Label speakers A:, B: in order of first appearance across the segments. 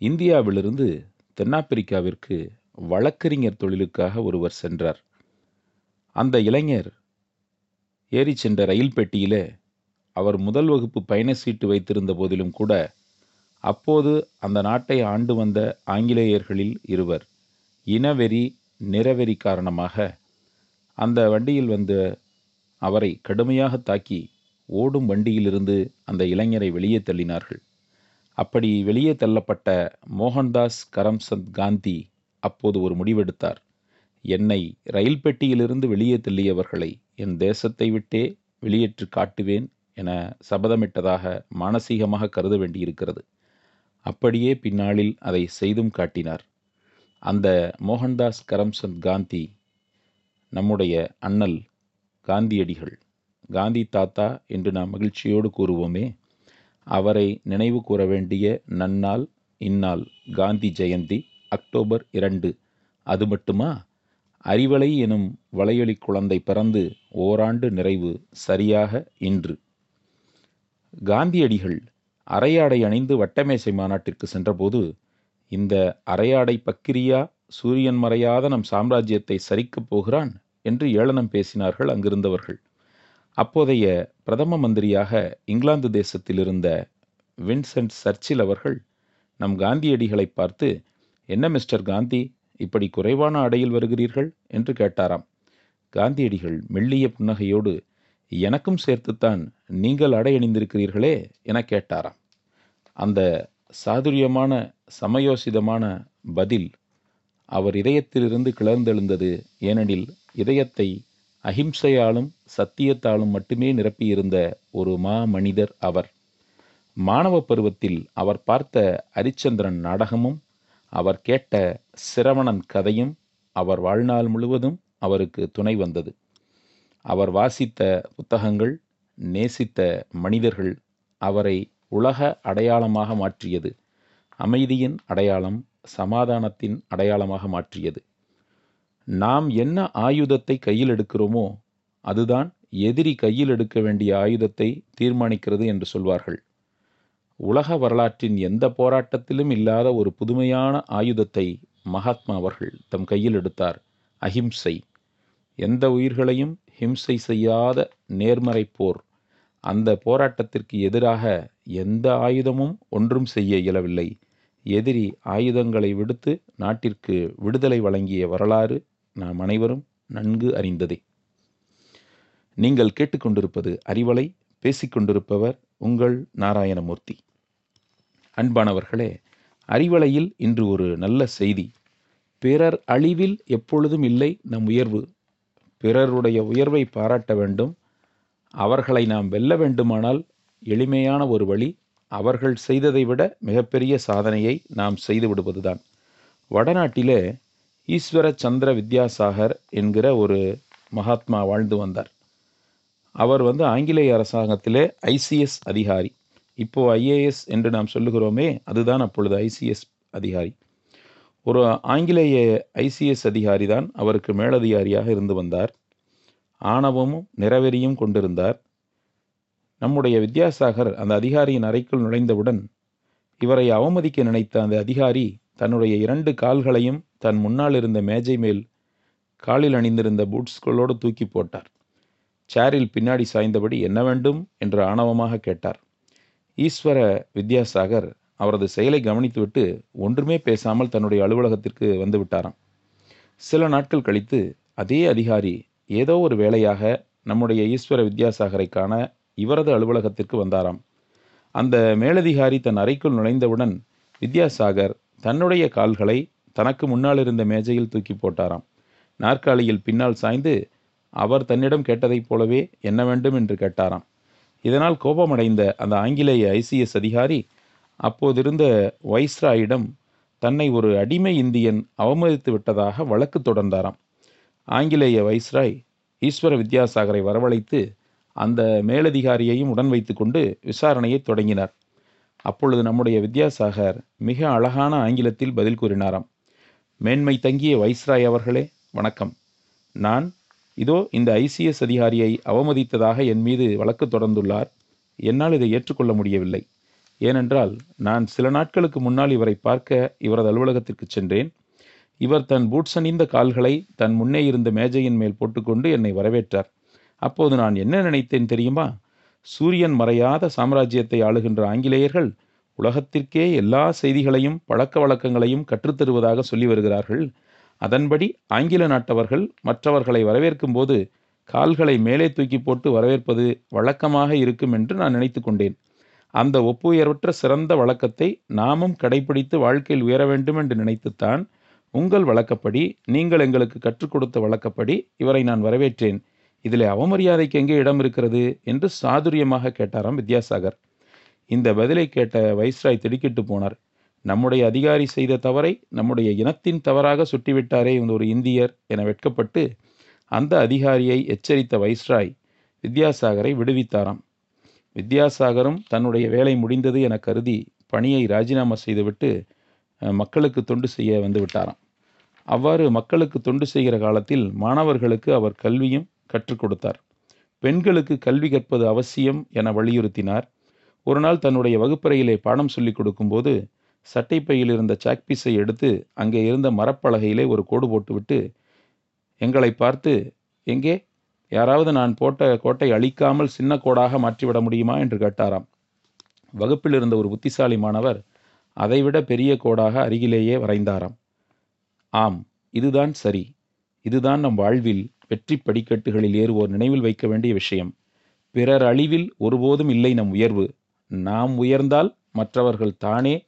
A: இந்தியாவிலிருந்து தென்னாப்பிரிக்காவிற்கு வழக்கறிஞர் தொழிலுக்காக ஒருவர் சென்றார். அந்த இளைஞர் ஏறி சென்ற ரயில் பெட்டியிலே அவர் முதல் வகுப்பு பயண சீட்டு வைத்திருந்த போதிலும் கூட அப்போது அந்த நாட்டை ஆண்டு வந்த ஆங்கிலேயர்களில் இருவர் இனவெறி நிறவெறி காரணமாக அந்த வண்டியில் வந்த அவரை கடுமையாக தாக்கி ஓடும் வண்டியிலிருந்து அந்த இளைஞரை வெளியே தள்ளினார்கள். அப்படி வெளியே தள்ளப்பட்ட மோகன்தாஸ் கரம்சந்த் காந்தி அப்போது ஒரு முடிவெடுத்தார். என்னை ரயில் பெட்டியிலிருந்து வெளியே தள்ளியவர்களை என் தேசத்தை விட்டே வெளியேற்று காட்டுவேன் என சபதமிட்டதாக மானசீகமாக கருத வேண்டியிருக்கிறது. அப்படியே பின்னாளில் அதை செய்தும் காட்டினார். அந்த மோகன்தாஸ் கரம்சந்த் காந்தி நம்முடைய அண்ணல் காந்தியடிகள் காந்தி தாத்தா என்று நாம் மகிழ்ச்சியோடு கூறுவோமே. அவரை நினைவு கூற வேண்டிய நன்னாள் இந்நாள் காந்தி ஜெயந்தி அக்டோபர் இரண்டு. அது மட்டுமா? அறிவலை எனும் வளையொலி குழந்தை பிறந்து ஓராண்டு நிறைவு சரியாக இன்று. காந்தியடிகள் அரையாடை அணிந்து வட்டமேசை மாநாட்டிற்கு சென்றபோது இந்த அரையாடை பக்கிரியா சூரியன் மறையாத நம் சாம்ராஜ்யத்தை சரிக்கப் போகிறான் என்று ஏளனம் பேசினார்கள் அங்கிருந்தவர்கள். அப்போதைய பிரதம மந்திரியாக இங்கிலாந்து தேசத்தில் இருந்த வின்சென்ட் சர்ச்சில் அவர்கள் நம் காந்தியடிகளை பார்த்து என்ன மிஸ்டர் காந்தி இப்படி குறைவான அடையில் வருகிறீர்கள்? என்று கேட்டாராம். காந்தியடிகள் மெல்லிய புன்னகையோடு எனக்கும் சேர்த்துத்தான் நீங்கள் அடை அணிந்திருக்கிறீர்களே என கேட்டாராம். அந்த சாதுரியமான சமயோசிதமான பதில் அவர் இதயத்திலிருந்து கிளர்ந்தெழுந்தது ஏனெனில் இதயத்தை அஹிம்சையாலும் சத்தியத்தாலும் மட்டுமே நிரப்பியிருந்த ஒரு மா மனிதர் அவர். மாணவ பருவத்தில் அவர் பார்த்த அரிச்சந்திரன் நாடகமும் அவர் கேட்ட சிரவணன் கதையும் அவர் வாழ்நாள் முழுவதும் அவருக்கு துணை வந்தது. அவர் வாசித்த புத்தகங்கள் நேசித்த மனிதர்கள் அவரை உலக அடையாளமாக மாற்றியது. அமைதியின் அடையாளம் சமாதானத்தின் அடையாளமாக மாற்றியது. நாம் என்ன ஆயுதத்தை கையில் எடுக்கிறோமோ அதுதான் எதிரி கையில் எடுக்க வேண்டிய ஆயுதத்தை தீர்மானிக்கிறது என்று சொல்வார்கள். உலக வரலாற்றின் எந்த போராட்டத்திலும் இல்லாத ஒரு புதுமையான ஆயுதத்தை மகாத்மா அவர்கள் தம் கையில் எடுத்தார். அஹிம்சை. எந்த உயிர்களையும் ஹிம்சை செய்யாத நேர்மறை போர். அந்த போராட்டத்திற்கு எதிராக எந்த ஆயுதமும் ஒன்றும் செய்ய இயலவில்லை. எதிரி ஆயுதங்களை விடுத்து நாட்டிற்கு விடுதலை வழங்கிய வரலாறு நாம் அனைவரும் நன்கு அறிந்ததே. நீங்கள் கேட்டுக்கொண்டிருப்பது அறிவலை பேசிக்கொண்டிருப்பவர் உங்கள் நாராயணமூர்த்தி. அன்பானவர்களே அறிவலையில் இன்று ஒரு நல்ல செய்தி. பிறர் அழிவில் எப்பொழுதும் இல்லை நம் உயர்வு. பிறருடைய உயர்வை பாராட்ட வேண்டும். அவர்களை நாம் வெல்ல வேண்டுமானால் எளிமையான ஒரு வழி அவர்கள் செய்ததை விட மிகப்பெரிய சாதனையை நாம் செய்து விடுவதுதான். வடநாட்டிலே ஈஸ்வர சந்திர வித்யாசாகர் என்கிற ஒரு மகாத்மா வாழ்ந்து வந்தார். அவர் வந்து ஆங்கிலேய அரசாங்கத்திலே ஐசிஎஸ் அதிகாரி. இப்போது ஐஏஎஸ் என்று நாம் சொல்லுகிறோமே அதுதான் அப்பொழுது ஐசிஎஸ் அதிகாரி. ஒரு ஆங்கிலேய ஐசிஎஸ் அதிகாரி தான் அவருக்கு மேலதிகாரியாக இருந்து வந்தார். ஆணவமும் நிறவெறியும் கொண்டிருந்தார். நம்முடைய வித்யாசாகர் அந்த அதிகாரியின் அறைக்குள் நுழைந்தவுடன் இவரை அவமதிக்க நினைத்த அந்த அதிகாரி தன்னுடைய இரண்டு கால்களையும் தன் முன்னால் இருந்த மேஜை மேல் காலில் அணிந்திருந்த பூட்ஸ்களோடு தூக்கி போட்டார். சேரில் பின்னாடி சாய்ந்தபடி என்ன வேண்டும்? என்று ஆணவமாக கேட்டார். ஈஸ்வர வித்யாசாகர் அவரது செயலை கவனித்துவிட்டு ஒன்றுமே பேசாமல் தன்னுடைய அலுவலகத்திற்கு வந்து விட்டாராம். சில நாட்கள் கழித்து அதே அதிகாரி ஏதோ ஒரு வேலையாக நம்முடைய ஈஸ்வர வித்யாசாகரை காண இவரது அலுவலகத்திற்கு வந்தாராம். அந்த மேலதிகாரி தன் அறைக்குள் நுழைந்தவுடன் வித்யாசாகர் தன்னுடைய கால்களை தனக்கு முன்னால் இருந்த மேஜையில் தூக்கி போட்டாராம். நாற்காலியில் பின்னால் சாய்ந்து அவர் தன்னிடம் கேட்டதைப் போலவே என்ன வேண்டும் என்று கேட்டாராம். இதனால் கோபமடைந்த அந்த ஆங்கிலேய ஐசிஎஸ் அதிகாரி அப்போதிருந்த வைஸ்ராயிடம் தன்னை ஒரு அடிமை இந்தியன் அவமதித்து விட்டதாக வழக்கு தொடர்ந்தாராம். ஆங்கிலேய வைஸ்ராய் ஈஸ்வர வித்யாசாகரை வரவழைத்து அந்த மேலதிகாரியையும் உடன் வைத்துக்கொண்டு விசாரணையை தொடங்கினார். அப்பொழுது நம்முடைய வித்யாசாகர் மிக அழகான ஆங்கிலத்தில் பதில் கூறினாராம். மேன்மை தங்கிய வைஸ்ராய் அவர்களே வணக்கம். நான் இதோ இந்த ஐசிஎஸ் அதிகாரியை அவமதித்ததாக என் மீது வழக்கு தொடர்ந்துள்ளார். என்னால் இதை ஏற்றுக்கொள்ள முடியவில்லை. ஏனென்றால் நான் சில நாட்களுக்கு முன்னால் இவரை பார்க்க இவரது அலுவலகத்திற்கு சென்றேன். இவர் தன் பூட்ஸ் அணிந்த கால்களை தன் முன்னே இருந்த மேஜையின் மேல் போட்டுக்கொண்டு என்னை வரவேற்றார். அப்போது நான் என்ன நினைத்தேன் தெரியுமா? சூரியன் மறையாத சாம்ராஜ்யத்தை ஆளுகின்ற ஆங்கிலேயர்கள் உலகத்திற்கே எல்லா செய்திகளையும் பழக்க வழக்கங்களையும் கற்றுத்தருவதாக சொல்லி வருகிறார்கள். அதன்படி ஆங்கில நாட்டவர்கள் மற்றவர்களை வரவேற்கும் போது கால்களை மேலே தூக்கி போட்டு வரவேற்பது வழக்கமாக இருக்கும் என்று நான் நினைத்து கொண்டேன். அந்த ஒப்புயர்வற்ற சிறந்த வழக்கத்தை நாமும் கடைபிடித்து வாழ்க்கையில் உயர வேண்டும் என்று நினைத்துத்தான் உங்கள் வழக்கப்படி நீங்கள் எங்களுக்கு கற்றுக் கொடுத்த வழக்கப்படி இவரை நான் வரவேற்றேன். இதில் அவமரியாதைக்கு எங்கே இடம் இருக்கிறது? என்று சாதுரியமாக கேட்டாராம் வித்யாசாகர். இந்த பதிலை கேட்ட வைஸ்ராய் திடுக்கிட்டு போனார். நம்முடைய அதிகாரி செய்த தவறை நம்முடைய இனத்தின் தவறாக சுட்டிவிட்டாரே இந்த ஒரு இந்தியர் என வெட்கப்பட்டு அந்த அதிகாரியை எச்சரித்த வைஸ்ராய் வித்யாசாகரை விடுவித்தாராம். வித்யாசாகரும் தன்னுடைய வேலை முடிந்தது என கருதி பணியை ராஜினாமா செய்துவிட்டு மக்களுக்கு தொண்டு செய்ய வந்து விட்டாராம். அவ்வாறு மக்களுக்கு தொண்டு செய்கிற காலத்தில் மாணவர்களுக்கு அவர் கல்வியும் கற்றுக் கொடுத்தார். பெண்களுக்கு கல்வி கற்பது அவசியம் என வலியுறுத்தினார். ஒரு நாள் தன்னுடைய வகுப்பறையிலே பாடம் சொல்லிக் கொடுக்கும்போது சட்டைப்பையில் இருந்த சாக்பீஸை எடுத்து அங்கே இருந்த மரப்பலகையிலே ஒரு கோடு போட்டுவிட்டு எங்களை பார்த்து எங்கே? யாராவது நான் போட்ட கோட்டை அழிக்காமல் சின்ன கோடாக மாற்றிவிட முடியுமா? என்று கேட்டாராம். வகுப்பில் இருந்த ஒரு புத்திசாலி மாணவர் அதைவிட பெரிய கோடாக அருகிலேயே வரைந்தாராம். ஆம் இதுதான் சரி. இதுதான் நம் வாழ்வில் வெற்றி படிக்கட்டுகளில் ஏறுவோர் நினைவில் வைக்க வேண்டிய விஷயம். பிறர் அழிவில் ஒருபோதும் இல்லை நம் உயர்வு. நாம் உயர்ந்தால் மற்றவர்கள் தானே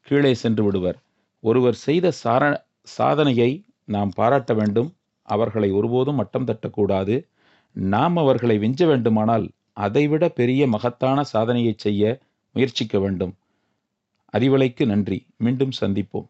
A: கீழே சென்று விடுவர். ஒருவர் செய்த சார சாதனையை நாம் பாராட்ட வேண்டும். அவர்களை ஒருபோதும் மட்டம் தட்டக்கூடாது. நாம் அவர்களை விஞ்ச வேண்டுமானால் அதைவிட பெரிய மகத்தான சாதனையை செய்ய முயற்சிக்க வேண்டும். அறிவலைக்கு நன்றி. மீண்டும் சந்திப்போம்.